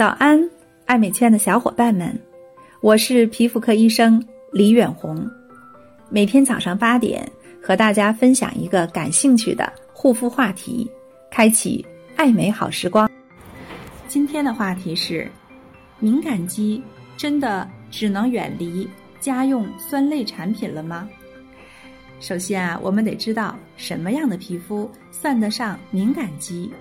早安，爱美圈的小伙伴们，我是皮肤科医生李远红。每天早上八点，和大家分享一个感兴趣的护肤话题，开启爱美好时光。今天的话题是：敏感肌真的只能远离家用酸类产品了吗？首先啊，我们得知道什么样的皮肤算得上敏感肌。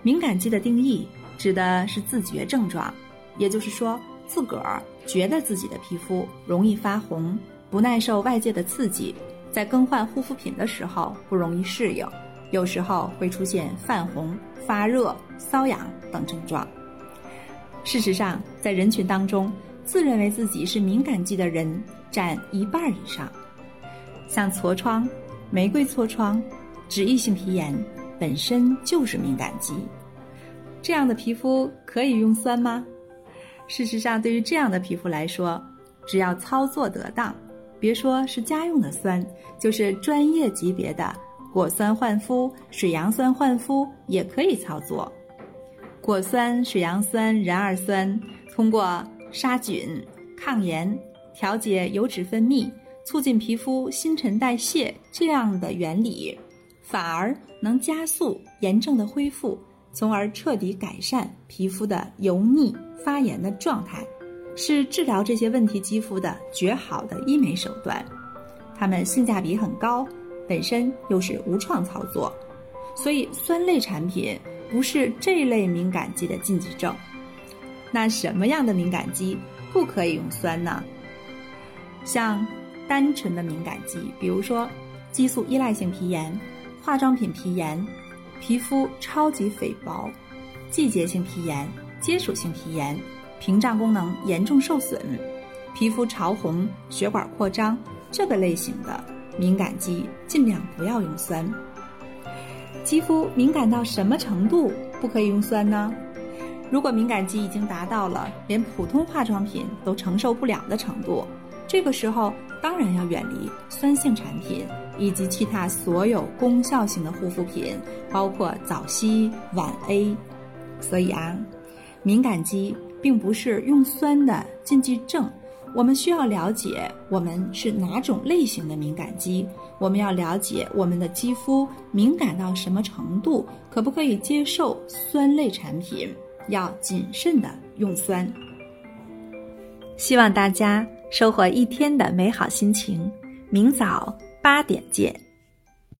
敏感肌的定义。指的是自觉症状，也就是说，自个儿觉得自己的皮肤容易发红，不耐受外界的刺激，在更换护肤品的时候不容易适应，有时候会出现泛红、发热、瘙痒等症状。事实上，在人群当中，自认为自己是敏感肌的人占一半以上。像痤疮、玫瑰痤疮、脂溢性皮炎，本身就是敏感肌。这样的皮肤可以用酸吗？事实上，对于这样的皮肤来说，只要操作得当，别说是家用的酸，就是专业级别的果酸焕肤、水杨酸焕肤也可以操作。果酸、水杨酸、壬二酸通过杀菌、抗炎、调节油脂分泌、促进皮肤新陈代谢这样的原理，反而能加速炎症的恢复。从而彻底改善皮肤的油腻发炎的状态，是治疗这些问题肌肤的绝好的医美手段。它们性价比很高，本身又是无创操作，所以酸类产品不是这类敏感肌的禁忌症。那什么样的敏感肌不可以用酸呢？像单纯的敏感肌，比如说激素依赖性皮炎、化妆品皮炎。皮肤超级肥薄，季节性皮炎、接触性皮炎，屏障功能严重受损，皮肤潮红、血管扩张，这个类型的敏感肌尽量不要用酸。肌肤敏感到什么程度不可以用酸呢？如果敏感肌已经达到了连普通化妆品都承受不了的程度，这个时候当然要远离酸性产品。以及其他所有功效型的护肤品，包括早 C、晚 A。所以啊，敏感肌并不是用酸的禁忌症。我们需要了解我们是哪种类型的敏感肌，我们要了解我们的肌肤敏感到什么程度，可不可以接受酸类产品，要谨慎的用酸。希望大家收获一天的美好心情。明早。八点见。